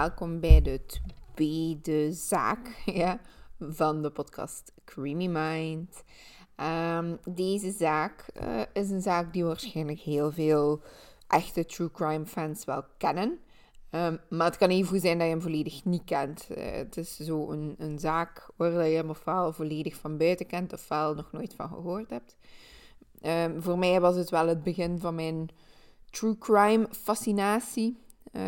welkom bij de tweede zaak ja, van de podcast Creamy Mind. Ehm, deze zaak eh, is een zaak die waarschijnlijk heel veel echte true crime fans wel kennen. Um, maar het kan even zijn dat je hem volledig niet kent. Uh, het is zo een, een zaak waar je hem ofwel volledig van buiten kent, ofwel nog nooit van gehoord hebt. Um, voor mij was het wel het begin van mijn true crime fascinatie. Uh,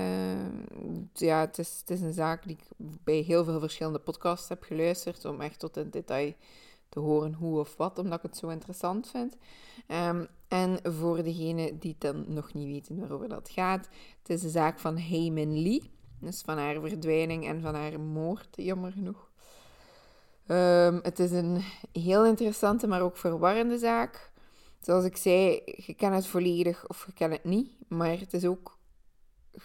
ja, het is, een zaak die ik bij heel veel verschillende podcasts heb geluisterd om echt tot in detail te horen hoe of wat, omdat ik het zo interessant vind. Um, en voor degenen die dan nog niet weten waarover dat gaat, het is de zaak van Heyman Lee. Dus van haar verdwijning en van haar moord, jammer genoeg. Um, het is een heel interessante, maar ook verwarrende zaak. Zoals ik zei, je kent het volledig of je kent het niet. Maar het is ook,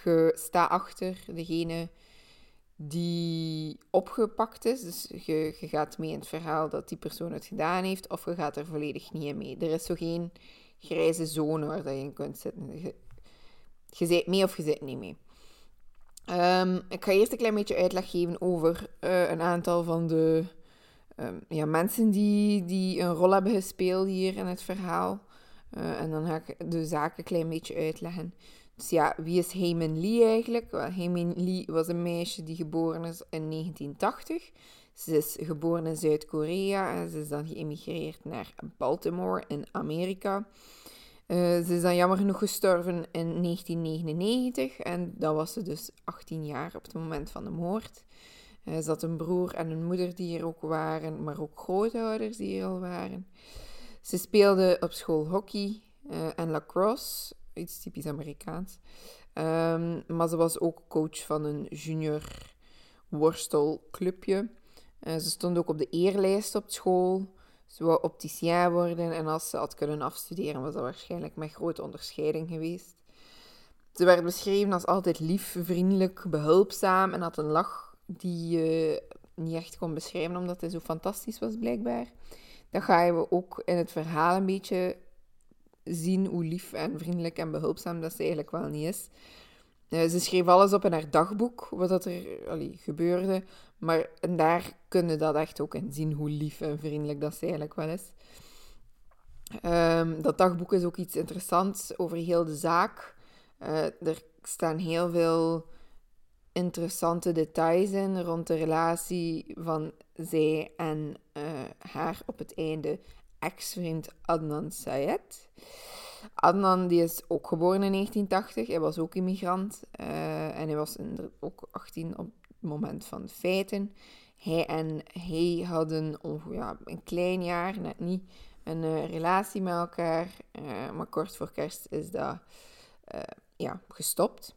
je staat achter degene die opgepakt is. Dus je, gaat mee in het verhaal dat die persoon het gedaan heeft. Of je gaat er volledig niet in mee. Er is zo geen grijze zone waar je in kunt zitten. Je, je zit mee of je zit niet mee. Um, ik ga eerst een klein beetje uitleg geven over uh, een aantal van de um, ja, mensen die, die een rol hebben gespeeld hier in het verhaal. Uh, en dan ga ik de zaak een klein beetje uitleggen. Dus ja, wie is Heyman Lee eigenlijk? Well, Heyman Lee was een meisje die geboren is in 1980. Ze is geboren in Zuid-Korea en ze is dan geëmigreerd naar Baltimore in Amerika. Uh, ze is dan jammer genoeg gestorven in 1999 en dan was ze dus 18 jaar op het moment van de moord. Uh, ze had een broer en een moeder die hier ook waren, maar ook grootouders die hier al waren. Ze speelde op school hockey uh, en lacrosse, iets typisch Amerikaans. Um, maar ze was ook coach van een junior worstelclubje. Uh, ze stond ook op de eerlijst op school. Ze wou opticien worden en als ze had kunnen afstuderen, was dat waarschijnlijk met grote onderscheiding geweest. Ze werd beschreven als altijd lief, vriendelijk, behulpzaam en had een lach die je niet echt kon beschrijven omdat hij zo fantastisch was, blijkbaar. Dan gaan we ook in het verhaal een beetje zien hoe lief en vriendelijk en behulpzaam dat ze eigenlijk wel niet is. Uh, ze schreef alles op in haar dagboek, wat er gebeurde. Maar daar kunnen dat echt ook in zien, hoe lief en vriendelijk dat ze eigenlijk wel is. Um, dat dagboek is ook iets interessants over heel de zaak. Uh, er staan heel veel interessante details in rond de relatie van zij en uh, haar op het einde ex-vriend Adnan Sayed. Adnan die is ook geboren in 1980. Hij was ook immigrant. Uh, en hij was ook 18 op het moment van de feiten. Hij en hij hadden ja, een klein jaar, net niet, een uh, relatie met elkaar. Uh, maar kort voor kerst is dat ja, gestopt.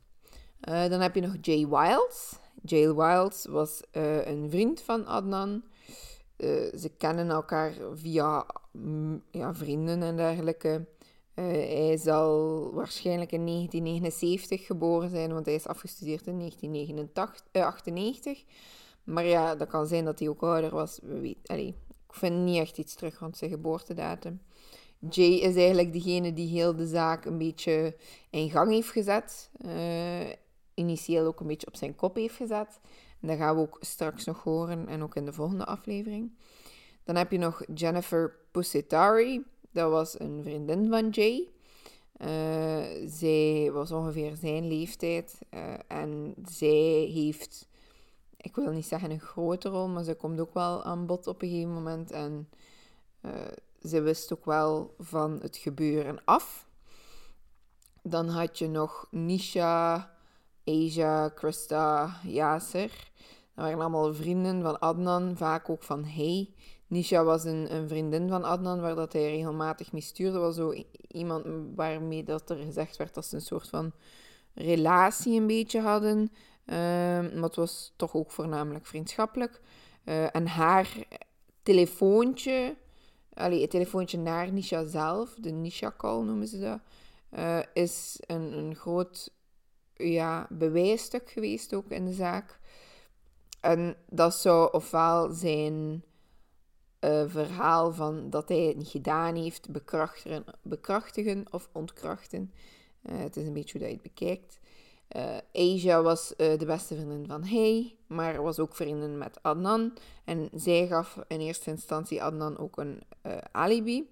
dan heb je nog Jay Wiles. Jay Wiles was een vriend van Adnan. Ze kennen elkaar via mm, ja, vrienden en dergelijke. Uh, hij zal waarschijnlijk in 1979 geboren zijn, want hij is afgestudeerd in 1998. Uh, maar ja, dat kan zijn dat hij ook ouder was. Weet, allee, ik vind niet echt iets terug rond zijn geboortedatum. Jay is eigenlijk degene die heel de zaak een beetje in gang heeft gezet. Initieel ook een beetje op zijn kop heeft gezet. Dat gaan we ook straks nog horen en ook in de volgende aflevering. Dan heb je nog Jennifer Pussetari. Dat was een vriendin van Jay. Uh, zij was ongeveer zijn leeftijd. Uh, en zij heeft, ik wil niet zeggen een grote rol, maar ze komt ook wel aan bod op een gegeven moment. En uh, ze wist ook wel van het gebeuren af. Dan had je nog Nisha, Asia, Krista, Yasser. Dat waren allemaal vrienden van Adnan, vaak ook van hij. Nisha was een, een, vriendin van Adnan, waar dat hij regelmatig mee stuurde. was zo iemand waarmee dat er gezegd werd dat ze een soort van relatie een beetje hadden. Uh, maar het was toch ook voornamelijk vriendschappelijk. Uh, en haar telefoontje, allee, het telefoontje naar Nisha zelf, de Nisha-call noemen ze dat, uh, is een, een groot ja, bewijsstuk geweest ook in de zaak. En dat zou ofwel zijn uh, verhaal van dat hij het niet gedaan heeft, bekrachtigen, bekrachtigen of ontkrachten. Uh, het is een beetje hoe dat je het bekijkt. Uh, Asia was de beste vriendin van hij, maar was ook vriendin met Adnan. En zij gaf in eerste instantie Adnan ook een alibi.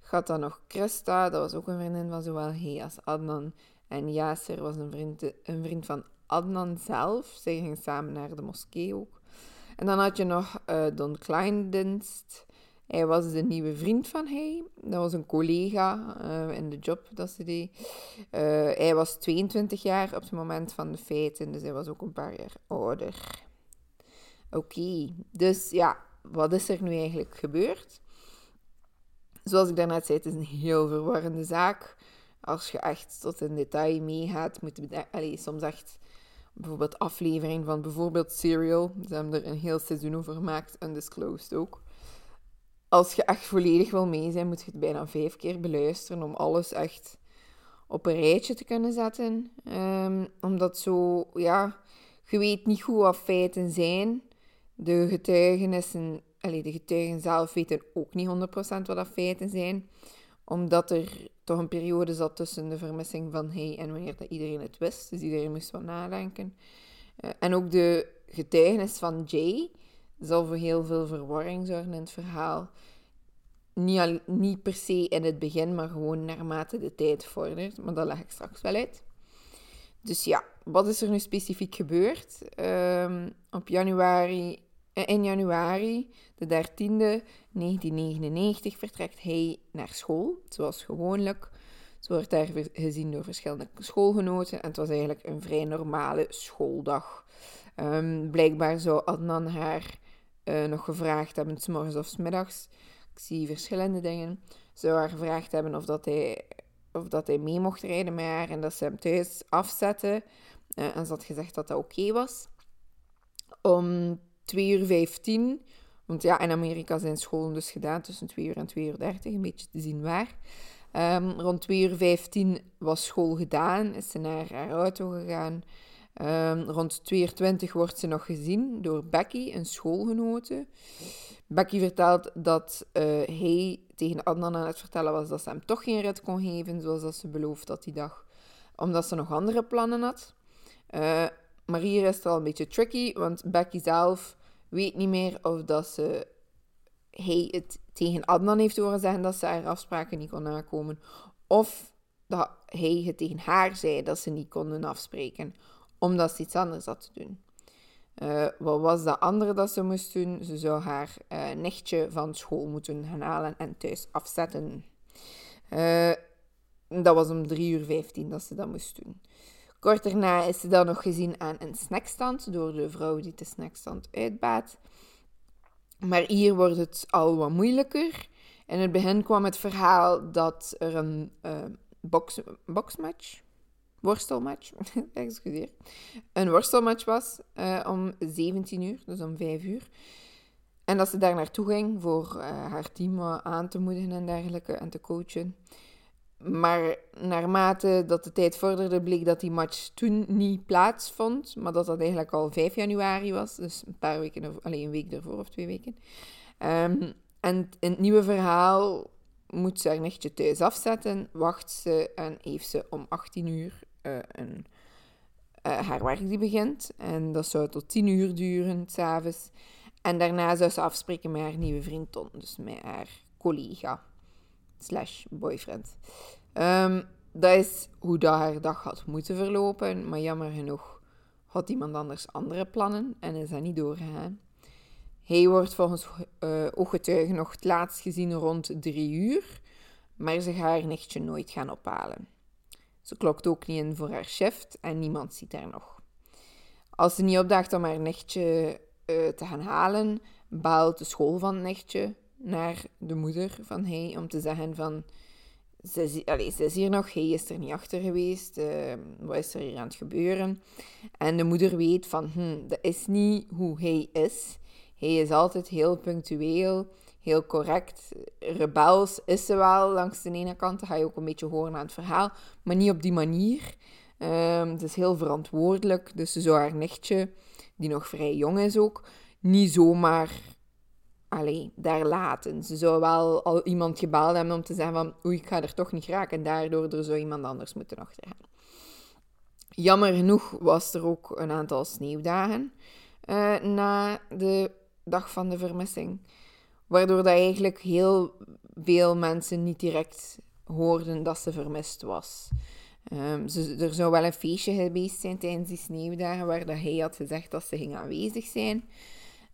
Gaat dan nog Christa, dat was ook een vriendin van zowel hij als Adnan. En Yasser was een vriend, een vriend van Adnan zelf. Zij gingen samen naar de moskee ook. En dan had je nog Don Kleindienst. Hij was de nieuwe vriend van hij. Dat was een collega uh, in de job dat ze deed. Uh, hij was 22 jaar op het moment van de feiten, dus hij was ook een paar jaar ouder. Oké, dus ja, wat is er nu eigenlijk gebeurd? Zoals ik daarnet zei, het is een heel verwarrende zaak. Als je echt tot in detail meegaat, moet je soms echt bijvoorbeeld aflevering van bijvoorbeeld Serial. Ze hebben er een heel seizoen over gemaakt, Undisclosed ook als je echt volledig wil mee zijn, moet je het bijna vijf keer beluisteren om alles echt op een rijtje te kunnen zetten. Um, omdat zo, ja, je weet niet goed wat feiten zijn. De getuigenissen, allee, de getuigen zelf weten ook niet 100% wat dat feiten zijn. Omdat er toch een periode zat tussen de vermissing van hij en wanneer dat iedereen het wist. Dus iedereen moest wat nadenken. Uh, en ook de getuigenis van Jay zal voor heel veel verwarring zorgen in het verhaal. Niet, al, niet per se in het begin, maar gewoon naarmate de tijd vordert. Maar dat leg ik straks wel uit. Dus ja, wat is er nu specifiek gebeurd? Um, op januari, eh, in januari, de 13e 1999, vertrekt hij naar school, zoals gewoonlijk. Ze wordt daar gezien door verschillende schoolgenoten en het was eigenlijk een vrij normale schooldag. Um, blijkbaar zou Adnan haar uh, nog gevraagd hebben, s morgens of s middags. Ik zie verschillende dingen. Zou haar gevraagd hebben of dat hij, of dat hij mee mocht rijden met haar en dat ze hem thuis afzetten. Uh, en ze had gezegd dat dat oké was. Om 2 uur 15, want ja, in Amerika zijn scholen dus gedaan tussen 2 uur en 2 uur 30, een beetje te zien waar. Um, rond 2 uur 15 was school gedaan, is ze naar haar auto gegaan. Um, rond 22 wordt ze nog gezien door Becky, een schoolgenote. Becky vertelt dat uh, hij tegen Adnan aan het vertellen was dat ze hem toch geen rit kon geven, zoals dat ze beloofd had die dag, omdat ze nog andere plannen had. Uh, maar hier is het al een beetje tricky, want Becky zelf weet niet meer of dat ze hij het tegen Adnan heeft horen zeggen dat ze haar afspraken niet kon nakomen, of dat hij het tegen haar zei dat ze niet konden afspreken omdat ze iets anders had te doen. Uh, wat was dat andere dat ze moest doen? Ze zou haar uh, nichtje van school moeten halen en thuis afzetten. Uh, dat was om 3 uur 15 dat ze dat moest doen. Kort daarna is ze dan nog gezien aan een snackstand door de vrouw die de snackstand uitbaat. Maar hier wordt het al wat moeilijker. In het begin kwam het verhaal dat er een box, boxmatch worstelmatch, excuseer, een worstelmatch was uh, om 17 uur, dus om 5 uur. En dat ze daar naartoe ging voor uh, haar team aan te moedigen en dergelijke en te coachen. Maar naarmate dat de tijd vorderde, bleek dat die match toen niet plaatsvond. Maar dat dat eigenlijk al 5 januari was. Dus een paar weken, alleen een week ervoor of twee weken. Um, en in het nieuwe verhaal moet ze haar nichtje thuis afzetten, wacht ze en heeft ze om 18 uur uh, een, uh, haar werk die begint. En dat zou tot 10 uur duren, s'avonds. En daarna zou ze afspreken met haar nieuwe vriend Ton, dus met haar collega slash boyfriend. Um, dat is hoe haar dag had moeten verlopen, maar jammer genoeg had iemand anders andere plannen en is dat niet doorgegaan. Hij wordt volgens uh, ooggetuigen nog het laatst gezien rond drie uur, maar ze gaat haar nichtje nooit gaan ophalen. Ze klokt ook niet in voor haar shift en niemand ziet haar nog. Als ze niet opdaagt om haar nichtje uh, te gaan halen, baalt de school van het nichtje naar de moeder van hij om te zeggen van... Ze is, allez, ze is hier nog, hij is er niet achter geweest, uh, wat is er hier aan het gebeuren? En de moeder weet van, hm, dat is niet hoe hij is. Hij is altijd heel punctueel, heel correct. Rebels is ze wel langs de ene kant, dat ga je ook een beetje horen aan het verhaal, maar niet op die manier. Um, het is heel verantwoordelijk, dus ze zou haar nichtje, die nog vrij jong is ook, niet zomaar allee, daar laten. Ze zou wel al iemand gebeld hebben om te zeggen van oei, ik ga er toch niet raken en daardoor er zou iemand anders moeten achtergaan. Jammer genoeg was er ook een aantal sneeuwdagen uh, na de dag van de vermissing. Waardoor dat eigenlijk heel veel mensen niet direct hoorden dat ze vermist was. Um, er zou wel een feestje geweest zijn tijdens die sneeuwdagen waar dat hij had gezegd dat ze ging aanwezig zijn.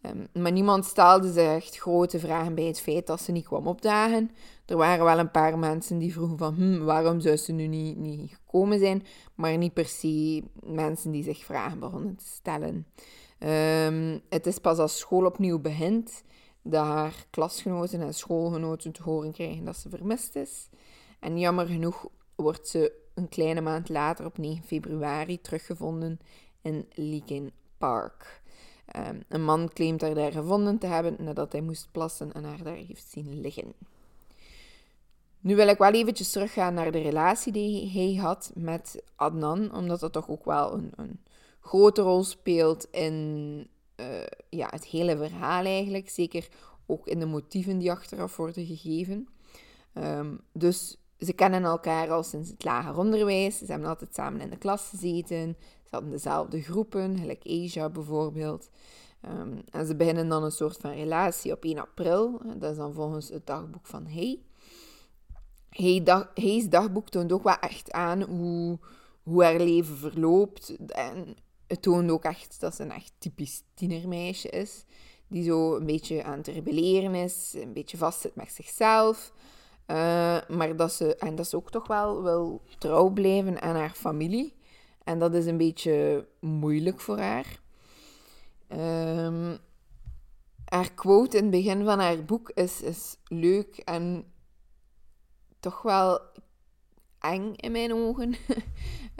Um, maar niemand stelde zich echt grote vragen bij het feit dat ze niet kwam opdagen. Er waren wel een paar mensen die vroegen van hm, waarom zou ze nu niet, niet gekomen zijn, maar niet per se mensen die zich vragen begonnen te stellen. Um, het is pas als school opnieuw begint dat haar klasgenoten en schoolgenoten te horen krijgen dat ze vermist is. En jammer genoeg wordt ze een kleine maand later, op 9 februari, teruggevonden in Leakin Park. Um, een man claimt haar daar gevonden te hebben nadat hij moest plassen en haar daar heeft zien liggen. Nu wil ik wel eventjes teruggaan naar de relatie die hij had met Adnan, omdat dat toch ook wel een, een grote rol speelt in uh, ja, het hele verhaal eigenlijk. Zeker ook in de motieven die achteraf worden gegeven. Um, dus ze kennen elkaar al sinds het lager onderwijs. Ze hebben altijd samen in de klas gezeten. Ze hadden dezelfde groepen, gelijk Asia bijvoorbeeld. Um, en ze beginnen dan een soort van relatie op 1 april. Dat is dan volgens het dagboek van Hey. Hey dag, Hey's dagboek toont ook wel echt aan hoe, hoe haar leven verloopt. En het toont ook echt dat ze een echt typisch tienermeisje is. Die zo een beetje aan het rebelleren is, een beetje vastzit met zichzelf. Uh, maar dat ze, en dat ze ook toch wel wil trouw blijven aan haar familie. En dat is een beetje moeilijk voor haar. Um, haar quote in het begin van haar boek is, is leuk en toch wel eng in mijn ogen.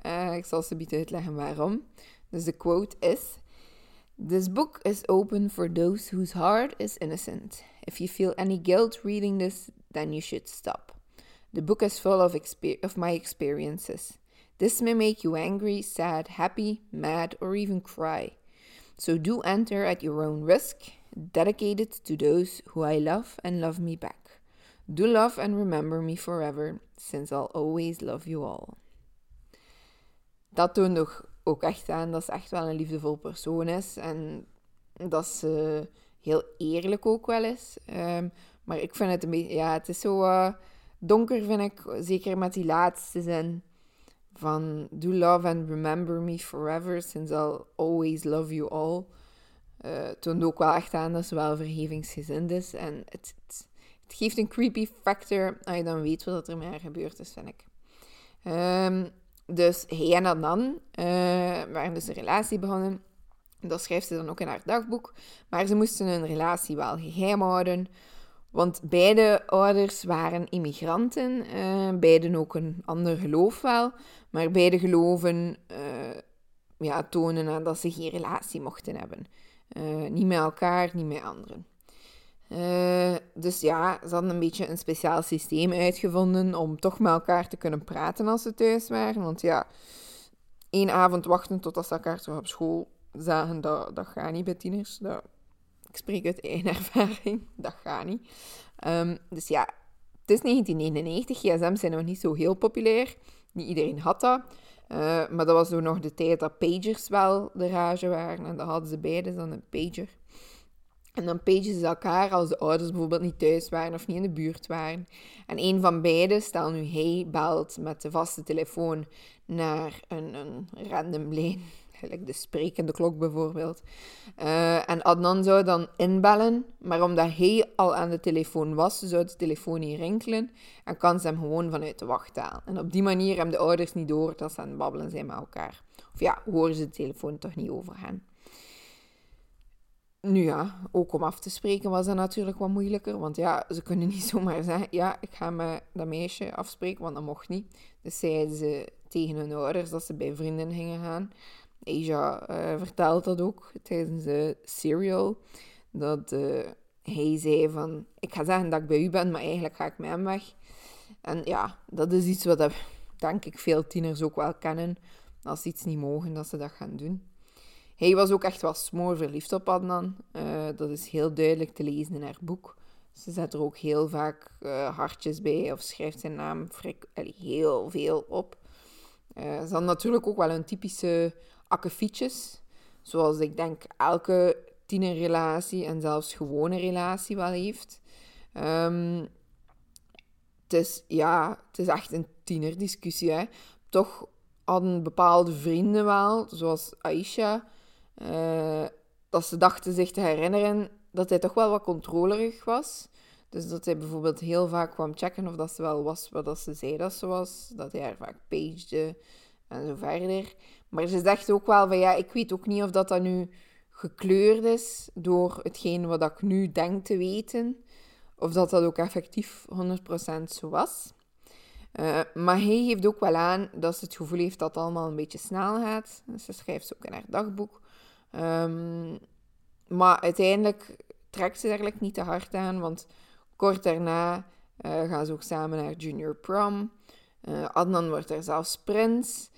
uh, ik zal ze beetje uitleggen waarom. Dus de quote is: This book is open for those whose heart is innocent. If you feel any guilt reading this, then you should stop. The book is full of, of my experiences. This may make you angry, sad, happy, mad, or even cry. So do enter at your own risk, dedicated to those who I love and love me back. Do love and remember me forever, since I'll always love you all. Dat toont toch ook echt aan dat ze echt wel een liefdevol persoon is. En dat ze heel eerlijk ook wel is. Um, maar ik vind het een beetje, ja, het is zo uh, donker, vind ik. Zeker met die laatste zin. Van do love and remember me forever, since I'll always love you all. Uh, toont ook wel echt aan dat ze wel vergevingsgezind is. En het, het, geeft een creepy factor als je dan weet wat er met haar gebeurd is, vind ik. Um, dus hij en Adnan uh, waren dus een relatie begonnen. Dat schrijft ze dan ook in haar dagboek. Maar ze moesten hun relatie wel geheim houden. Want beide ouders waren immigranten. Uh, beiden ook een ander geloof wel. Maar beide geloven uh, ja, tonen aan dat ze geen relatie mochten hebben. niet met elkaar, niet met anderen. Dus ja, ze hadden een beetje een speciaal systeem uitgevonden om toch met elkaar te kunnen praten als ze thuis waren. Want ja, één avond wachten totdat ze elkaar terug op school zagen, dat, dat gaat niet bij tieners. Dat, ik spreek uit eigen ervaring, dat gaat niet. Um, dus ja, het is 1999, gsm's zijn nog niet zo heel populair. Niet iedereen had dat. Uh, maar dat was zo nog de tijd dat pagers wel de rage waren. En dat hadden ze beide dan een pager. En dan pagen ze elkaar als de ouders bijvoorbeeld niet thuis waren of niet in de buurt waren. En een van beiden, stel nu hij belt met de vaste telefoon naar een, een random gelijk de sprekende klok bijvoorbeeld. Uh, en Adnan zou dan inbellen, maar omdat hij al aan de telefoon was, zou de telefoon niet rinkelen en kan ze hem gewoon vanuit de wacht halen. En op die manier hebben de ouders niet door dat ze aan het babbelen zijn met elkaar. Of ja, horen ze de telefoon toch niet over hen. Nu ja, ook om af te spreken was dat natuurlijk wat moeilijker. Want ja, ze kunnen niet zomaar zeggen: Ja, ik ga met dat meisje afspreken, want dat mocht niet. Dus zeiden ze tegen hun ouders dat ze bij vrienden gingen gaan. Asia uh, vertelt dat ook tijdens de serial. Dat uh, hij zei van, ik ga zeggen dat ik bij u ben, maar eigenlijk ga ik met hem weg. En ja, dat is iets wat denk ik veel tieners ook wel kennen. Als ze iets niet mogen, dat ze dat gaan doen. Hij was ook echt wel smoor verliefd op Adnan. Uh, dat is heel duidelijk te lezen in haar boek. Ze zet er ook heel vaak hartjes bij of schrijft zijn naam heel veel op. Uh, ze had natuurlijk ook wel een typische akkefietjes. Zoals ik denk elke tienerrelatie en zelfs gewone relatie wel heeft. Um, het is, ja, het is echt een tienerdiscussie. Hè. Toch hadden bepaalde vrienden wel, zoals Aisha, uh, dat ze dachten zich te herinneren dat hij toch wel wat controlerig was. Dus dat hij bijvoorbeeld heel vaak kwam checken of dat ze wel was wat dat ze zei dat ze was. Dat hij haar vaak pagede en zo verder. Maar ze zegt ook wel van ja, ik weet ook niet of dat, dat nu gekleurd is door hetgeen wat ik nu denk te weten. Of dat dat ook effectief 100% zo was. Uh, maar hij geeft ook wel aan dat ze het gevoel heeft dat het allemaal een beetje snel gaat. Ze schrijft ze ook in haar dagboek. Um, maar uiteindelijk trekt ze eigenlijk niet te hard aan, want kort daarna uh, gaan ze ook samen naar Junior Prom. Uh, Adnan wordt er zelfs prins.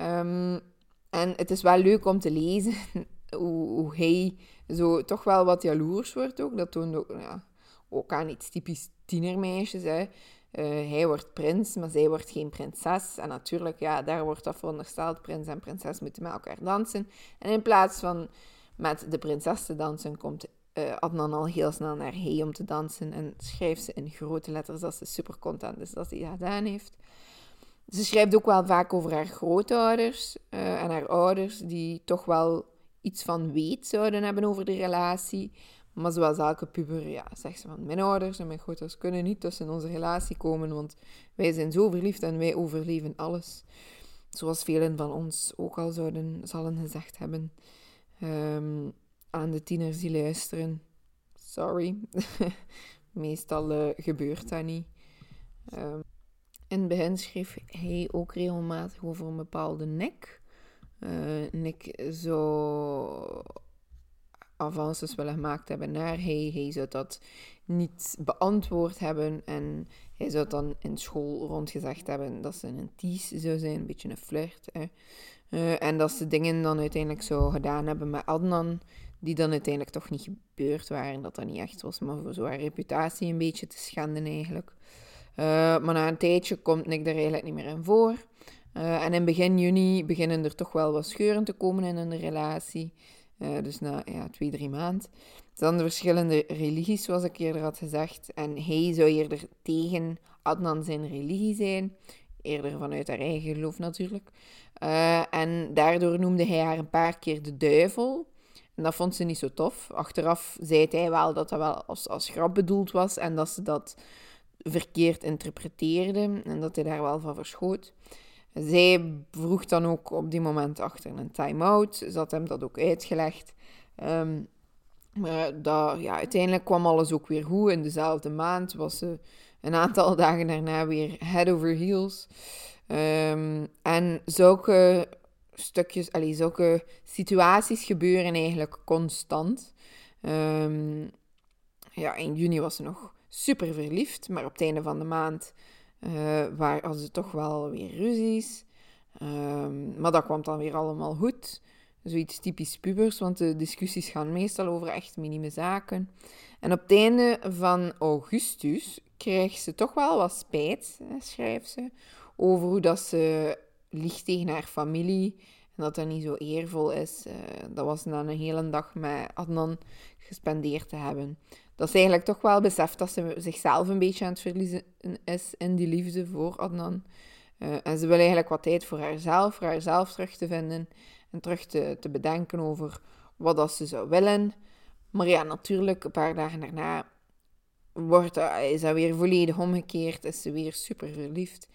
Um, en het is wel leuk om te lezen hoe, hoe, hij zo toch wel wat jaloers wordt ook. Dat toont ook, ja, ook aan iets typisch tienermeisjes. Hè. Uh, hij wordt prins, maar zij wordt geen prinses. En natuurlijk, ja, daar wordt dat verondersteld. Prins en prinses moeten met elkaar dansen. En in plaats van met de prinses te dansen, komt uh, Adnan al heel snel naar hij om te dansen. En schrijft ze in grote letters dat ze super content is dat hij dat gedaan heeft. Ze schrijft ook wel vaak over haar grootouders uh, en haar ouders, die toch wel iets van weet zouden hebben over de relatie. Maar zoals elke puber, ja, zegt ze van mijn ouders en mijn grootouders kunnen niet tussen onze relatie komen, want wij zijn zo verliefd en wij overleven alles. Zoals velen van ons ook al zouden, zullen gezegd hebben. Um, aan de tieners die luisteren. Sorry. Meestal uh, gebeurt dat niet. Um, in het begin schreef hij ook regelmatig over een bepaalde nek. Uh, Nick zou avances willen gemaakt hebben naar hij. Hij zou dat niet beantwoord hebben. En hij zou dan in school rondgezegd hebben dat ze een tease zou zijn. Een beetje een flirt. Hè. Uh, en dat ze dingen dan uiteindelijk zo gedaan hebben met Adnan. Die dan uiteindelijk toch niet gebeurd waren. Dat dat niet echt was. Maar voor zo'n reputatie een beetje te schenden eigenlijk. Uh, maar na een tijdje komt Nick er eigenlijk niet meer in voor. Uh, en in begin juni beginnen er toch wel wat scheuren te komen in een relatie. Uh, dus na ja, twee, drie maanden. Dan de verschillende religies, zoals ik eerder had gezegd. En hij zou eerder tegen Adnan zijn religie zijn. Eerder vanuit haar eigen geloof natuurlijk. En daardoor noemde hij haar een paar keer de duivel. En dat vond ze niet zo tof. Achteraf zei hij wel dat dat wel als, als grap bedoeld was. En dat ze dat verkeerd interpreteerde. En dat hij daar wel van verschoot. Zij vroeg dan ook op die moment achter een time-out. Ze had hem dat ook uitgelegd. Um, maar dat, ja, uiteindelijk kwam alles ook weer goed. In dezelfde maand was ze een aantal dagen daarna weer head over heels. Um, en zulke stukjes, allee, zulke situaties gebeuren eigenlijk constant. Um, ja, in juni was ze nog super verliefd, maar op het einde van de maand uh, waar hadden ze toch wel weer ruzies. Um, maar dat kwam dan weer allemaal goed. Zoiets typisch pubers, want de discussies gaan meestal over echt minime zaken. En op het einde van augustus krijgt ze toch wel wat spijt, schrijft ze, over hoe dat ze liegt tegen haar familie en dat dat niet zo eervol is. Uh, dat was dan een hele dag met Adnan gespendeerd te hebben dat ze eigenlijk toch wel beseft dat ze zichzelf een beetje aan het verliezen is in die liefde voor Adnan. Uh, en ze wil eigenlijk wat tijd voor haarzelf, voor haarzelf terug te vinden en terug te, te bedenken over wat dat ze zou willen. Maar ja, natuurlijk, een paar dagen daarna wordt, is dat weer volledig omgekeerd, is ze weer super verliefd.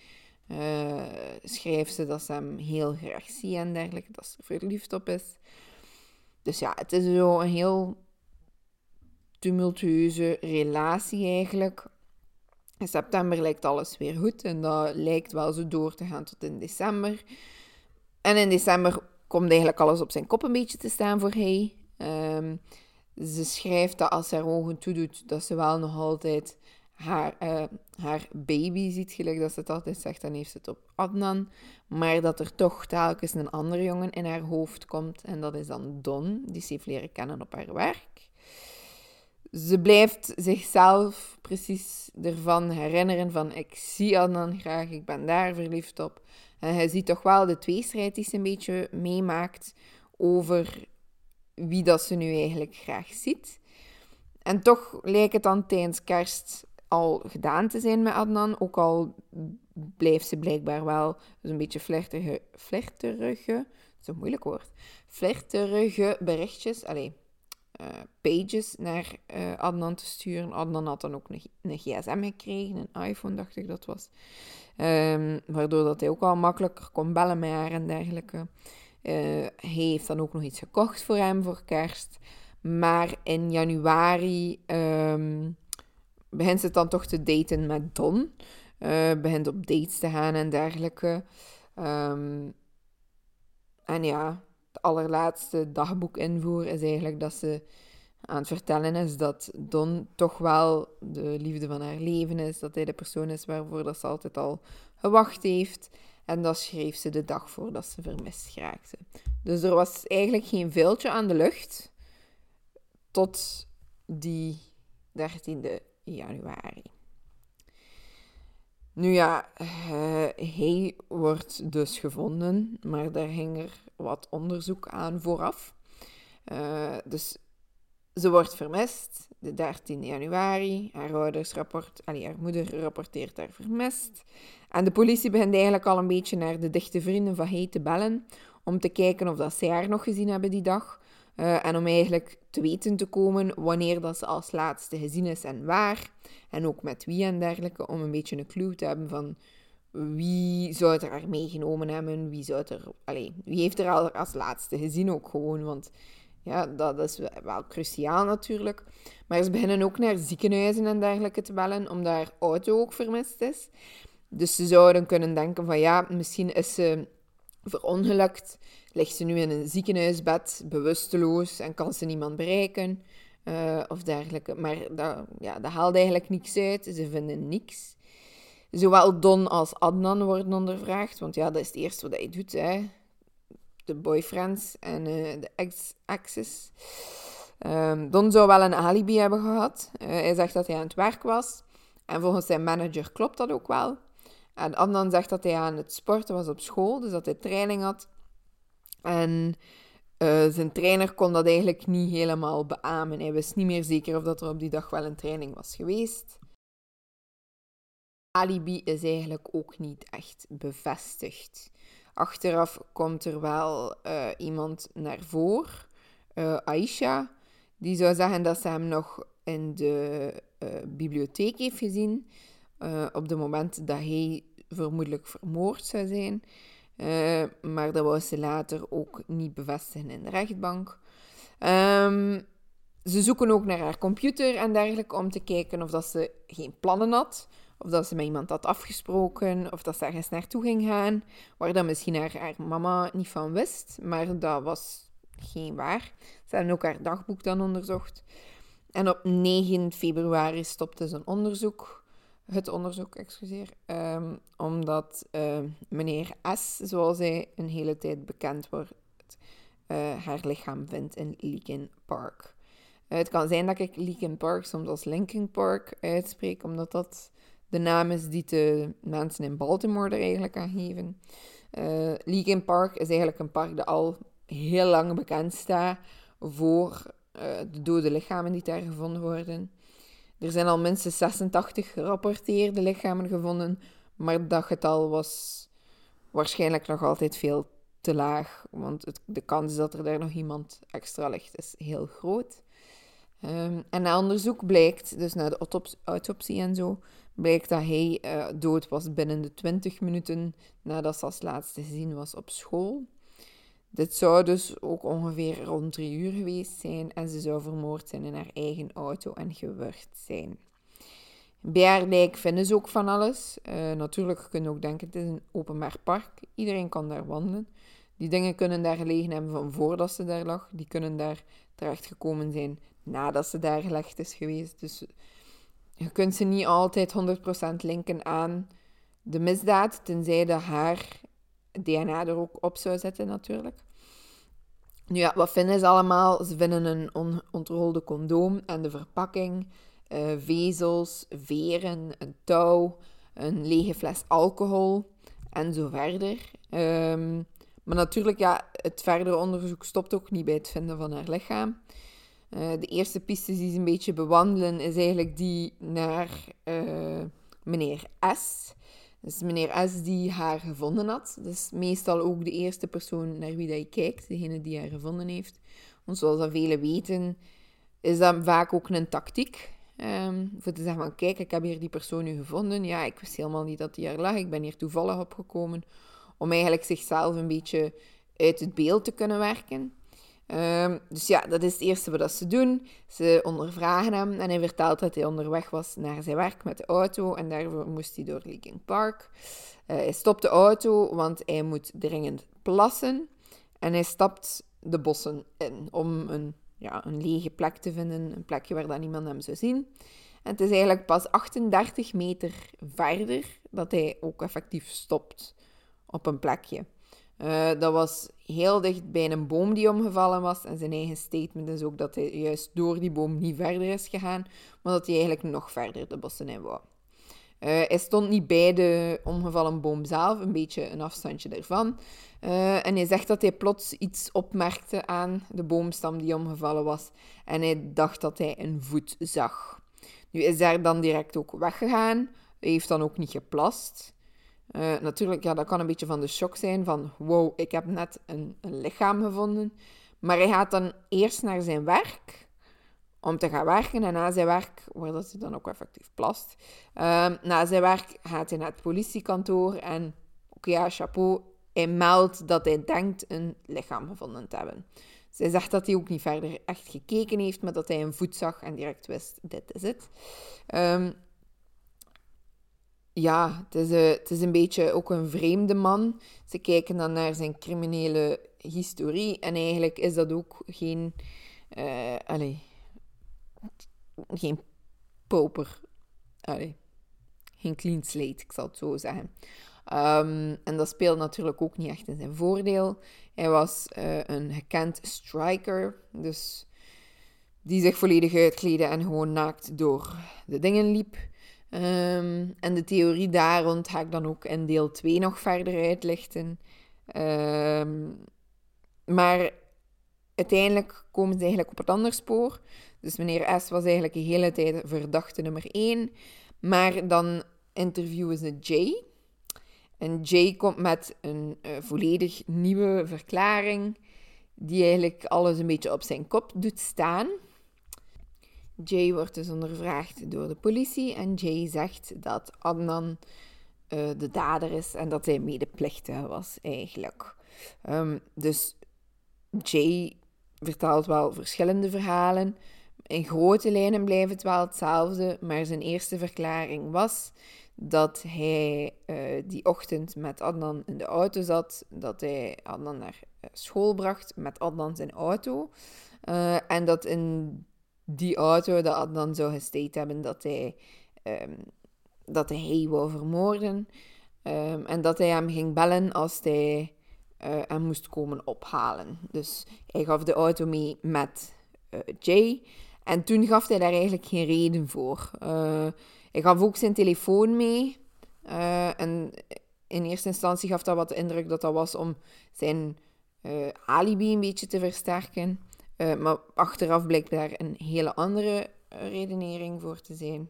Uh, schrijft ze dat ze hem heel graag ziet en dergelijke, dat ze verliefd op is. Dus ja, het is zo een heel tumultueuze relatie eigenlijk. In september lijkt alles weer goed en dat lijkt wel zo door te gaan tot in december. En in december komt eigenlijk alles op zijn kop een beetje te staan voor hij. Um, ze schrijft dat als ze haar ogen toedoet, dat ze wel nog altijd haar, uh, haar baby ziet, gelijk dat ze het altijd zegt, dan heeft ze het op Adnan. Maar dat er toch telkens een andere jongen in haar hoofd komt en dat is dan Don, die ze heeft leren kennen op haar werk ze blijft zichzelf precies ervan herinneren van ik zie Adnan graag, ik ben daar verliefd op. En je ziet toch wel de tweestrijd die ze een beetje meemaakt over wie dat ze nu eigenlijk graag ziet. En toch lijkt het dan tijdens kerst al gedaan te zijn met Adnan. Ook al blijft ze blijkbaar wel een beetje flirterige, flirterige, een moeilijk woord, flirterige berichtjes, allee, uh, pages naar uh, Adnan te sturen. Adnan had dan ook een, een, gsm gekregen, een iPhone dacht ik dat was. Um, waardoor dat hij ook al makkelijker kon bellen met haar en dergelijke. Uh, hij heeft dan ook nog iets gekocht voor hem voor kerst. Maar in januari um, begint ze dan toch te daten met Don. Begint op dates te gaan en dergelijke. Um, en ja, allerlaatste dagboekinvoer is eigenlijk dat ze aan het vertellen is dat Don toch wel de liefde van haar leven is. Dat hij de persoon is waarvoor dat ze altijd al gewacht heeft. En dat schreef ze de dag voordat ze vermist raakte. Dus er was eigenlijk geen veeltje aan de lucht tot die 13e januari. Nu ja, uh, hij wordt dus gevonden, maar daar ging er wat onderzoek aan vooraf. Uh, dus ze wordt vermist, de 13 januari. Haar ouders rapport, allee, haar moeder rapporteert haar vermist. En de politie begint eigenlijk al een beetje naar de dichte vrienden van hij te bellen, om te kijken of dat zij haar nog gezien hebben die dag. Uh, en om eigenlijk te weten te komen wanneer dat ze als laatste gezien is en waar. En ook met wie en dergelijke, om een beetje een clue te hebben van wie zou het er meegenomen hebben, wie, zou er, allez, wie heeft er al als laatste gezien ook gewoon, want ja, dat is wel cruciaal natuurlijk. Maar ze beginnen ook naar ziekenhuizen en dergelijke te bellen, omdat haar auto ook vermist is. Dus ze zouden kunnen denken van ja, misschien is ze verongelukt, ligt ze nu in een ziekenhuisbed, bewusteloos en kan ze niemand bereiken uh, of dergelijke. Maar dat, ja, dat haalt eigenlijk niks uit, ze vinden niks. Zowel Don als Adnan worden ondervraagd, want ja, dat is het eerste wat hij doet, hè. De boyfriends en uh, de ex-exes. Um, Don zou wel een alibi hebben gehad. Uh, hij zegt dat hij aan het werk was. En volgens zijn manager klopt dat ook wel. En Adnan zegt dat hij aan het sporten was op school, dus dat hij training had. En uh, zijn trainer kon dat eigenlijk niet helemaal beamen. Hij wist niet meer zeker of dat er op die dag wel een training was geweest. Alibi is eigenlijk ook niet echt bevestigd. Achteraf komt er wel uh, iemand naar voren, uh, Aisha, die zou zeggen dat ze hem nog in de bibliotheek heeft gezien. Uh, op het moment dat hij vermoedelijk vermoord zou zijn. Uh, maar dat wou ze later ook niet bevestigen in de rechtbank. Um, ze zoeken ook naar haar computer en dergelijke om te kijken of dat ze geen plannen had. Of dat ze met iemand had afgesproken, of dat ze ergens naartoe ging gaan, waar dan misschien haar mama niet van wist. Maar dat was geen waar. Ze hebben ook haar dagboek dan onderzocht. En op 9 februari stopte ze een onderzoek het onderzoek, excuseer, um, omdat uh, meneer S, zoals hij een hele tijd bekend wordt, uh, haar lichaam vindt in Linkin Park. Uh, het kan zijn dat ik Linkin Park soms als Linkin Park uitspreek, omdat dat de naam is die de mensen in Baltimore er eigenlijk aan geven. Uh, Linkin Park is eigenlijk een park dat al heel lang bekend staat voor de dode lichamen die daar gevonden worden. Er zijn al minstens 86 gerapporteerde lichamen gevonden, maar dat getal was waarschijnlijk nog altijd veel te laag, want de kans dat er daar nog iemand extra ligt is heel groot. Um, en na onderzoek blijkt, dus na de autopsie, en zo, blijkt dat hij uh, dood was binnen de 20 minuten nadat ze als laatste gezien was op school. Dit zou dus ook ongeveer rond drie uur geweest zijn en ze zou vermoord zijn in haar eigen auto en gewurgd zijn. Bij haar vinden ze ook van alles. Uh, natuurlijk kunnen ook denken, het is een openbaar park. Iedereen kan daar wandelen. Die dingen kunnen daar gelegen hebben van voordat ze daar lag. Die kunnen daar terecht gekomen zijn nadat ze daar gelegd is geweest. Dus je kunt ze niet altijd 100% linken aan de misdaad, tenzij dat haar DNA er ook op zou zetten natuurlijk. Ja, wat vinden ze allemaal? Ze vinden een onontrolde condoom en de verpakking, uh, vezels, veren, een touw, een lege fles alcohol en zo verder. Ehm, maar natuurlijk, ja, het verdere onderzoek stopt ook niet bij het vinden van haar lichaam. Uh, de eerste piste die ze een beetje bewandelen is eigenlijk die naar uh, meneer S. Dus meneer S die haar gevonden had. Dus meestal ook de eerste persoon naar wie dat je kijkt, degene die haar gevonden heeft. Want zoals dat velen weten, is dat vaak ook een tactiek. Um, voor te zeggen van, kijk, ik heb hier die persoon nu gevonden. Ja, ik wist helemaal niet dat die er lag. Ik ben hier toevallig opgekomen. Om eigenlijk zichzelf een beetje uit het beeld te kunnen werken. Um, dus ja, dat is het eerste wat ze doen. Ze ondervragen hem en hij vertelt dat hij onderweg was naar zijn werk met de auto en daarvoor moest hij door Linkin Park. Uh, hij stopt de auto, want hij moet dringend plassen. En hij stapt de bossen in om een, ja, een lege plek te vinden, een plekje waar dan niemand hem zou zien. En het is eigenlijk pas 38 meter verder dat hij ook effectief stopt op een plekje. Uh, dat was heel dicht bij een boom die omgevallen was. En zijn eigen statement is ook dat hij juist door die boom niet verder is gegaan, maar dat hij eigenlijk nog verder de bossen in wou. Uh, hij stond niet bij de omgevallen boom zelf, een beetje een afstandje ervan. Uh, en hij zegt dat hij plots iets opmerkte aan de boomstam die omgevallen was. En hij dacht dat hij een voet zag. Nu is daar dan direct ook weggegaan. Hij heeft dan ook niet geplast. Uh, natuurlijk, ja, dat kan een beetje van de shock zijn van wow, ik heb net een, een, lichaam gevonden. Maar hij gaat dan eerst naar zijn werk om te gaan werken. En na zijn werk, waar dat hij dan ook effectief plast, uh, na zijn werk gaat hij naar het politiekantoor en oké, ja, chapeau, hij meldt dat hij denkt een lichaam gevonden te hebben. Zij zegt dat hij ook niet verder echt gekeken heeft, maar dat hij een voet zag en direct wist, dit is het. Um, ja, het is, een, het is een beetje ook een vreemde man. Ze kijken dan naar zijn criminele historie en eigenlijk is dat ook geen, uh, geen poper. Allez, geen clean slate, ik zal het zo zeggen. Um, en dat speelt natuurlijk ook niet echt in zijn voordeel. Hij was uh, een gekend striker, dus die zich volledig uitkleedde en gewoon naakt door de dingen liep. Um, en de theorie daar rond ga ik dan ook in deel 2 nog verder uitlichten. Um, maar uiteindelijk komen ze eigenlijk op het andere spoor. Dus meneer S was eigenlijk de hele tijd verdachte nummer 1. Maar dan interviewen ze Jay. En Jay komt met een uh, volledig nieuwe verklaring, die eigenlijk alles een beetje op zijn kop doet staan. Jay wordt dus ondervraagd door de politie en Jay zegt dat Adnan uh, de dader is en dat hij medeplichtig was eigenlijk. Um, dus Jay vertelt wel verschillende verhalen. In grote lijnen blijft het wel hetzelfde, maar zijn eerste verklaring was dat hij uh, die ochtend met Adnan in de auto zat, dat hij Adnan naar eh, school bracht met Adnan zijn auto. En dat in die auto dat Adnan zou gesteed hebben dat hij, um, dat hij wou vermoorden. Um, en dat hij hem ging bellen als hij uh, hem moest komen ophalen. Dus hij gaf de auto mee met uh, Jay. En toen gaf hij daar eigenlijk geen reden voor. Uh, hij gaf ook zijn telefoon mee. en in eerste instantie gaf dat wat de indruk dat dat was om zijn alibi een beetje te versterken. Uh, maar achteraf blijkt daar een hele andere eh, redenering voor te zijn.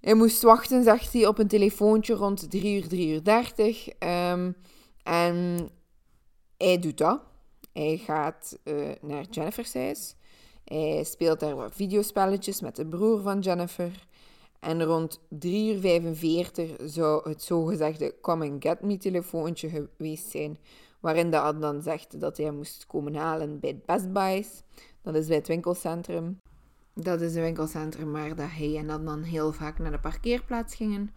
Hij moest wachten, zegt hij, op een telefoontje rond 3 uur, 3 uur 30. Um, ehm, en hij doet dat. Hij gaat uh, naar Jennifer's huis. Hij speelt daar wat videospelletjes met de broer van Jennifer. En rond 3 uur 45 zou het zogezegde come and get me telefoontje geweest zijn waarin de Adnan zegt dat hij moest komen halen bij Best Buys. Dat is bij het winkelcentrum. Dat is een winkelcentrum waar dat hij en Adnan heel vaak naar de parkeerplaats gingen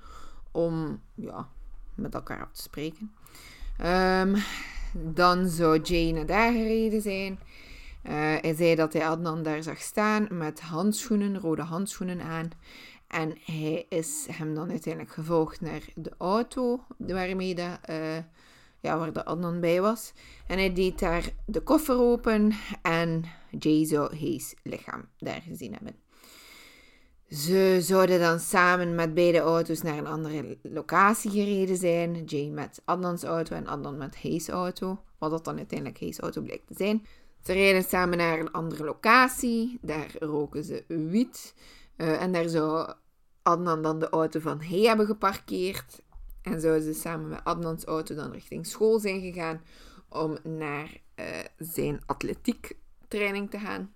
om ja, met elkaar op te spreken. Um, dan zou Jay naar daar gereden zijn. Uh, hij zei dat hij Adnan daar zag staan met handschoenen, rode handschoenen aan. En hij is hem dan uiteindelijk gevolgd naar de auto waarmee de, uh, ja, waar de Adnan bij was. En hij deed daar de koffer open en Jay zou Hayes lichaam daar gezien hebben. Ze zouden dan samen met beide auto's naar een andere locatie gereden zijn. Jay met Adnan's auto en Adnan met Hayes' auto. Wat dat dan uiteindelijk Hayes' auto blijkt te zijn. Ze rijden samen naar een andere locatie. Daar roken ze wiet. Uh, en daar zou Adnan dan de auto van Hay hebben geparkeerd. En zouden ze samen met Adnans auto dan richting school zijn gegaan om naar uh, zijn atletiektraining te gaan.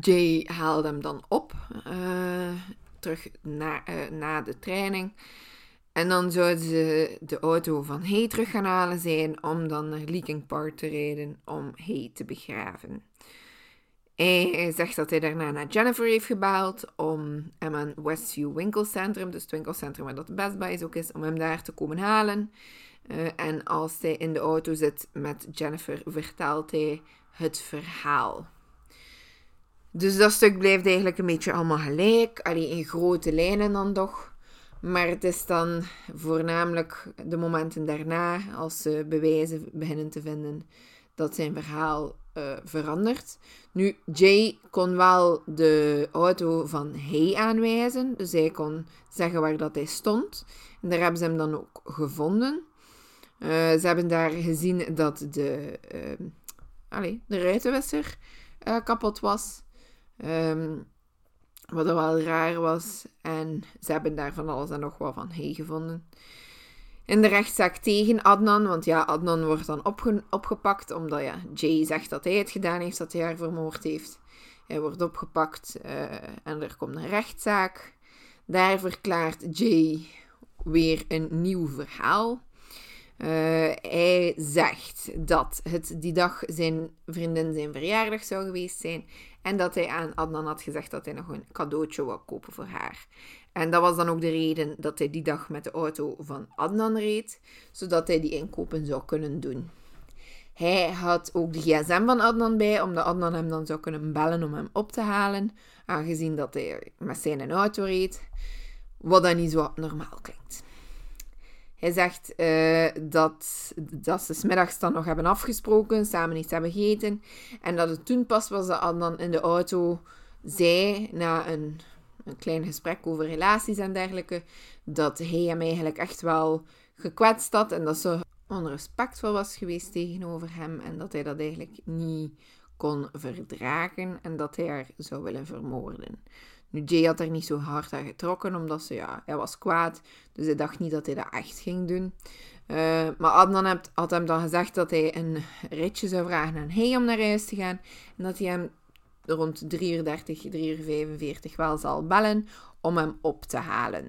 Jay haalde hem dan op, uh, terug na, uh, na de training. En dan zouden ze de auto van Hay terug gaan halen zijn om dan naar Leaking Park te rijden om Hay te begraven. Hij zegt dat hij daarna naar Jennifer heeft gebeld om hem aan Westview Winkelcentrum, dus het winkelcentrum waar dat Best Buy ook is, om hem daar te komen halen. Uh, en als hij in de auto zit met Jennifer, vertelt hij het verhaal. Dus dat stuk blijft eigenlijk een beetje allemaal gelijk. Alleen in grote lijnen dan toch. Maar het is dan voornamelijk de momenten daarna, als ze bewijzen beginnen te vinden, dat zijn verhaal uh, verandert. Nu, Jay kon wel de auto van hij aanwijzen. Dus hij kon zeggen waar dat hij stond. En daar hebben ze hem dan ook gevonden. Uh, ze hebben daar gezien dat de, uh, allez, de ruitenwisser kapot was. Um, wat wel raar was. En ze hebben daar van alles en nog wat van hij gevonden. In de rechtszaak tegen Adnan, want ja, Adnan wordt dan opgepakt omdat ja, Jay zegt dat hij het gedaan heeft, dat hij haar vermoord heeft. Hij wordt opgepakt uh, en er komt een rechtszaak. Daar verklaart Jay weer een nieuw verhaal. Uh, hij zegt dat het die dag zijn vriendin zijn verjaardag zou geweest zijn en dat hij aan Adnan had gezegd dat hij nog een cadeautje wou kopen voor haar. En dat was dan ook de reden dat hij die dag met de auto van Adnan reed, zodat hij die inkopen zou kunnen doen. Hij had ook de gsm van Adnan bij, omdat Adnan hem dan zou kunnen bellen om hem op te halen, aangezien dat hij met zijn auto reed, wat dan niet zo normaal klinkt. Hij zegt uh, dat, dat ze smiddags dan nog hebben afgesproken, samen iets hebben gegeten. En dat het toen pas was dat Adnan in de auto zei, na een, een klein gesprek over relaties en dergelijke, dat hij hem eigenlijk echt wel gekwetst had en dat ze onrespectvol was geweest tegenover hem en dat hij dat eigenlijk niet kon verdragen en dat hij haar zou willen vermoorden. Nu, Jay had er niet zo hard aan getrokken, omdat ze, ja, hij was kwaad. Dus hij dacht niet dat hij dat echt ging doen. Uh, maar Adnan had hem dan gezegd dat hij een ritje zou vragen aan hij om naar huis te gaan. En dat hij hem rond 3 uur 30, 3 uur 45 wel zal bellen om hem op te halen.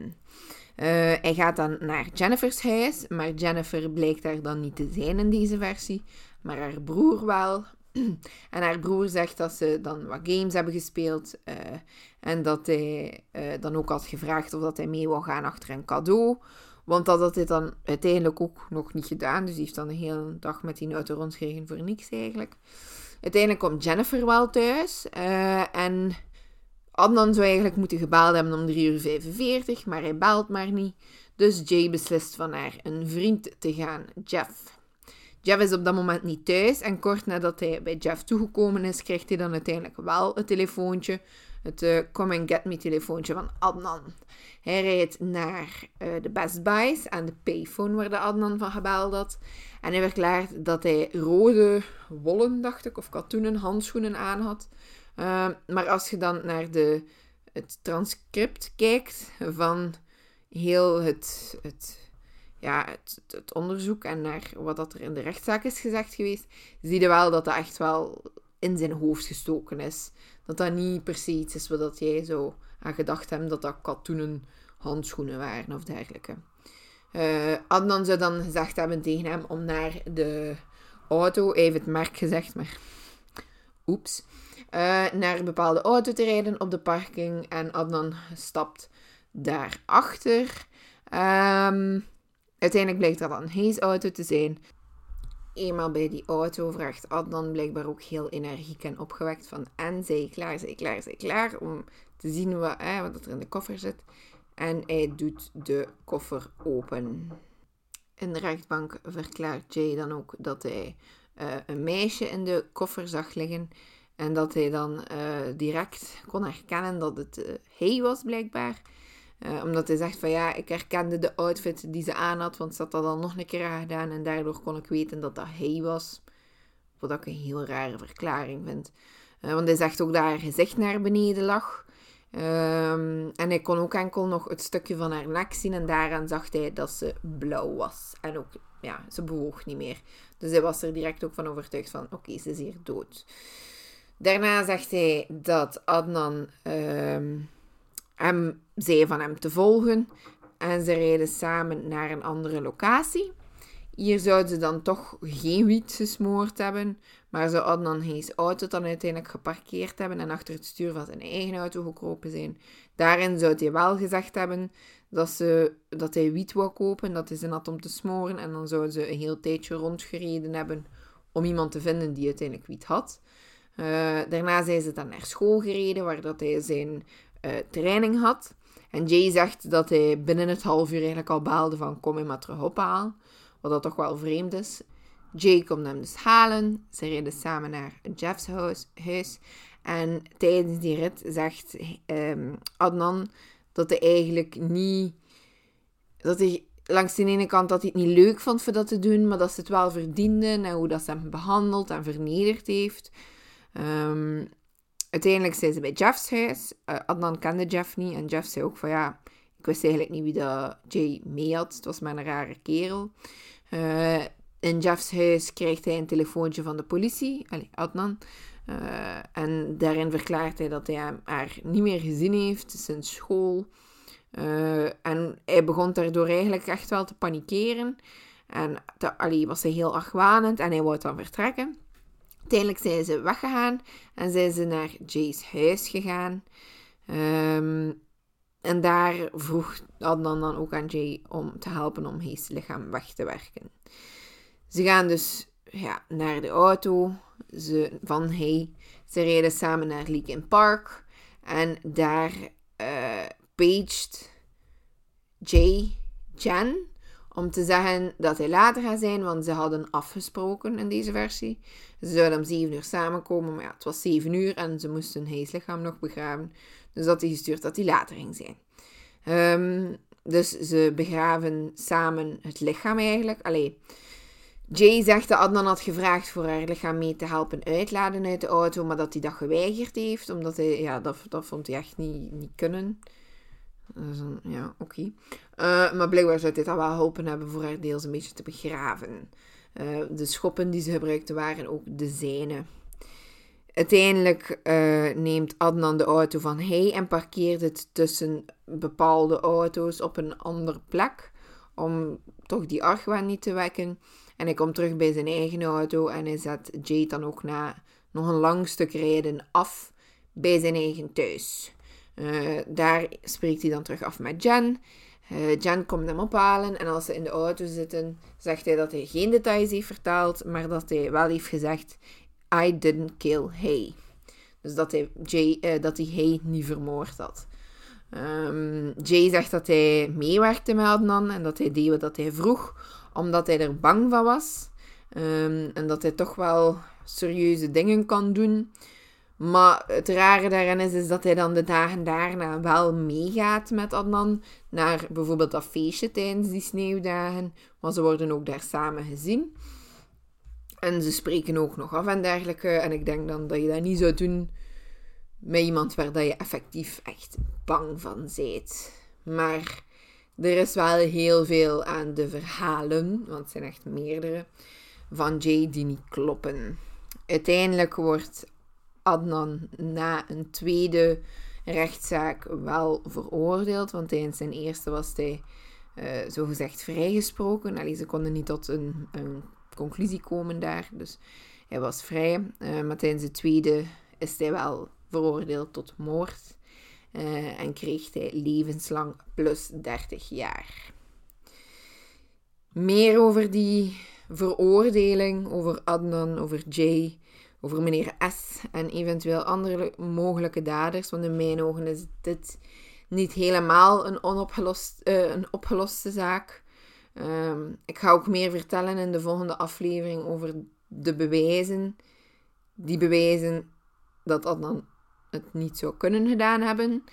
Uh, hij gaat dan naar Jennifer's huis, maar Jennifer blijkt daar dan niet te zijn in deze versie, maar haar broer wel. En haar broer zegt dat ze dan wat games hebben gespeeld. Uh, en dat hij uh, dan ook had gevraagd of dat hij mee wou gaan achter een cadeau. Want dat had hij dan uiteindelijk ook nog niet gedaan. Dus hij heeft dan de hele dag met die auto rondgereden voor niks eigenlijk. Uiteindelijk komt Jennifer wel thuis. Uh, en Adnan zou eigenlijk moeten gebeld hebben om 3 uur 45. Maar hij belt maar niet. Dus Jay beslist van haar een vriend te gaan, Jeff. Jeff is op dat moment niet thuis en kort nadat hij bij Jeff toegekomen is, krijgt hij dan uiteindelijk wel het telefoontje, het uh, come and get me telefoontje van Adnan. Hij rijdt naar uh, de Best Buys aan de payphone waar de Adnan van gebeld had. En hij verklaart dat hij rode wollen, dacht ik, of katoenen handschoenen aan had. Uh, maar als je dan naar de, het transcript kijkt van heel het, het ja, het, het, onderzoek en naar wat dat er in de rechtszaak is gezegd geweest, zie je wel dat dat echt wel in zijn hoofd gestoken is. Dat dat niet per se iets is wat jij zo aan gedacht hebt dat dat katoenen handschoenen waren of dergelijke. Uh, Adnan zou dan gezegd hebben tegen hem om naar de auto, even het merk gezegd, maar oeps, uh, naar een bepaalde auto te rijden op de parking en Adnan stapt daarachter. Um, Uiteindelijk blijkt dat dan Hayes auto te zijn. Eenmaal bij die auto vraagt Adnan blijkbaar ook heel energiek en opgewekt van en zij klaar, zij klaar, zij klaar om te zien wat, hè, wat er in de koffer zit. En hij doet de koffer open. In de rechtbank verklaart Jay dan ook dat hij uh, een meisje in de koffer zag liggen. En dat hij dan direct kon herkennen dat het hij was, blijkbaar. Omdat hij zegt van ja, ik herkende de outfit die ze aan had, want ze had dat dan nog een keer gedaan. En daardoor kon ik weten dat dat hij was. Wat ik een heel rare verklaring vind. want hij zegt ook dat haar gezicht naar beneden lag. Um, en hij kon ook enkel nog het stukje van haar nek zien en daaraan zag hij dat ze blauw was. En ook, ja, ze bewoog niet meer. Dus hij was er direct ook van overtuigd van, oké, ze is hier dood. Daarna zegt hij dat Adnan um, hem zei van hem te volgen. En ze rijden samen naar een andere locatie. Hier zouden ze dan toch geen wiet gesmoord hebben, maar zou Adnan Hayes auto dan uiteindelijk geparkeerd hebben en achter het stuur van zijn eigen auto gekropen zijn. Daarin zou hij wel gezegd hebben dat, ze, dat hij wiet wou kopen, dat hij zin had om te smoren en dan zouden ze een heel tijdje rondgereden hebben om iemand te vinden die uiteindelijk wiet had. Uh, daarna zijn ze dan naar school gereden, waar dat hij zijn uh, training had. En Jay zegt dat hij binnen het half uur eigenlijk al baalde van kom je maar terug ophalen. Wat dat toch wel vreemd is. Jay komt hem dus halen. Ze rijden samen naar Jeff's huis. En tijdens die rit zegt um, Adnan dat hij eigenlijk niet... Dat hij langs de ene kant dat hij het niet leuk vond voor dat te doen, maar dat ze het wel verdienden en hoe dat ze hem behandeld en vernederd heeft. Um, uiteindelijk zijn ze bij Jeff's huis. Uh, Adnan kende Jeff niet en Jeff zei ook van ja, ik wist eigenlijk niet wie dat Jay mee had. Het was maar een rare kerel. Uh, in Jeff's huis krijgt hij een telefoontje van de politie, Adnan. Uh, en daarin verklaart hij dat hij hem, haar niet meer gezien heeft sinds school. En hij begon daardoor eigenlijk echt wel te panikeren. En allee, was hij heel argwanend en hij wou dan vertrekken. Uiteindelijk zijn ze weggegaan en zijn ze naar Jay's huis gegaan. Um, en daar vroeg Adnan dan ook aan Jay om te helpen om Hayes lichaam weg te werken. Ze gaan dus ja, naar de auto ze, van Hay. Ze rijden samen naar Linkin Park. En daar uh, paged Jay Jen om te zeggen dat hij later gaat zijn, want ze hadden afgesproken in deze versie. Ze zouden om 7 uur samenkomen, maar ja, het was 7 uur en ze moesten Hayes lichaam nog begraven. Dus dat hij gestuurd dat hij later ging zijn. Um, dus ze begraven samen het lichaam eigenlijk. Allee, Jay zegt dat Adnan had gevraagd voor haar lichaam mee te helpen uitladen uit de auto, maar dat hij dat geweigerd heeft, omdat hij, ja, dat, dat vond hij echt niet, niet kunnen. Dus, ja, oké. Uh, maar blijkbaar zou hij dat wel geholpen hebben voor haar deels een beetje te begraven. Uh, de schoppen die ze gebruikte waren ook de zijne. Uiteindelijk uh, neemt Adnan de auto van hij en parkeert het tussen bepaalde auto's op een andere plek. Om toch die argwaan niet te wekken. En hij komt terug bij zijn eigen auto en hij zet Jade dan ook na nog een lang stuk rijden af bij zijn eigen thuis. Uh, daar spreekt hij dan terug af met Jen. Uh, Jen komt hem ophalen en als ze in de auto zitten, zegt hij dat hij geen details heeft verteld, maar dat hij wel heeft gezegd: I didn't kill Hay. Dus dat hij, uh, dat hij Hay niet vermoord had. Um, Jay zegt dat hij meewerkte met Adnan en dat hij deed wat hij vroeg, omdat hij er bang van was. Um, en dat hij toch wel serieuze dingen kan doen. Maar het rare daarin is, is dat hij dan de dagen daarna wel meegaat met Adnan naar bijvoorbeeld dat feestje tijdens die sneeuwdagen. Maar ze worden ook daar samen gezien. En ze spreken ook nog af en dergelijke. En ik denk dan dat je dat niet zou doen met iemand waar dat je effectief echt bang van bent. Maar er is wel heel veel aan de verhalen, want het zijn echt meerdere, van Jay die niet kloppen. Uiteindelijk wordt Adnan na een tweede rechtszaak wel veroordeeld, want tijdens zijn eerste was hij uh, zogezegd vrijgesproken. Allee, ze konden niet tot een, een, conclusie komen daar, dus hij was vrij. Uh, maar tijdens de tweede is hij wel veroordeeld tot moord uh, en kreeg hij levenslang plus 30 jaar. Meer over die veroordeling, over Adnan, over Jay, over meneer S en eventueel andere mogelijke daders. Want in mijn ogen is dit niet helemaal een, onopgelost, uh, een opgeloste zaak. Um, ik ga ook meer vertellen in de volgende aflevering over de bewijzen. Die bewijzen dat Adnan het niet zou kunnen gedaan hebben.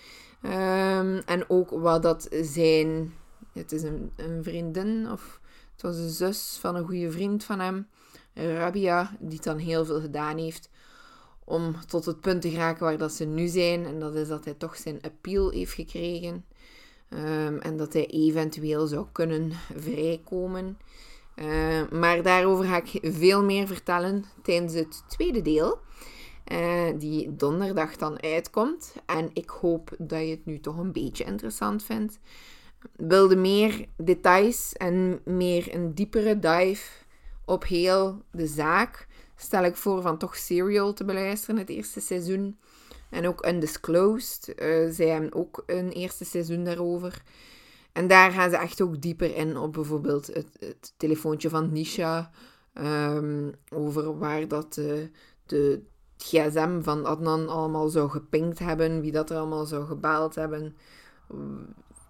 Ehm, en ook wat dat zijn... Het is een, een vriendin, of het was de zus van een goede vriend van hem, Rabia, die dan heel veel gedaan heeft om tot het punt te geraken waar dat ze nu zijn. En dat is dat hij toch zijn appeal heeft gekregen. Ehm, en dat hij eventueel zou kunnen vrijkomen. Uh, maar daarover ga ik veel meer vertellen tijdens het tweede deel. Uh, die donderdag dan uitkomt. En ik hoop dat je het nu toch een beetje interessant vindt. Wilde meer details en meer een diepere dive op heel de zaak, stel ik voor van toch Serial te beluisteren, het eerste seizoen. En ook Undisclosed. Uh, zij hebben ook een eerste seizoen daarover. En daar gaan ze echt ook dieper in op bijvoorbeeld het, telefoontje van Nisha. Um, over waar dat de, de gsm van Adnan allemaal zou gepinkt hebben. Wie dat er allemaal zou gebeld hebben.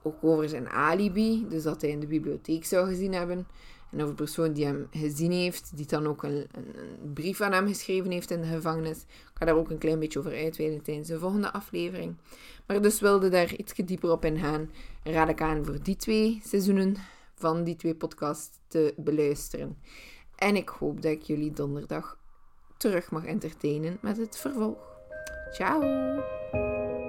Ook over zijn alibi. Dus dat hij in de bibliotheek zou gezien hebben. En over de persoon die hem gezien heeft, die dan ook een, een, brief aan hem geschreven heeft in de gevangenis. Ik ga daar ook een klein beetje over uitweiden tijdens de volgende aflevering. Maar dus wilde daar iets dieper op ingaan, raad ik aan voor die twee seizoenen van die twee podcasts te beluisteren. En ik hoop dat ik jullie donderdag terug mag entertainen met het vervolg. Ciao!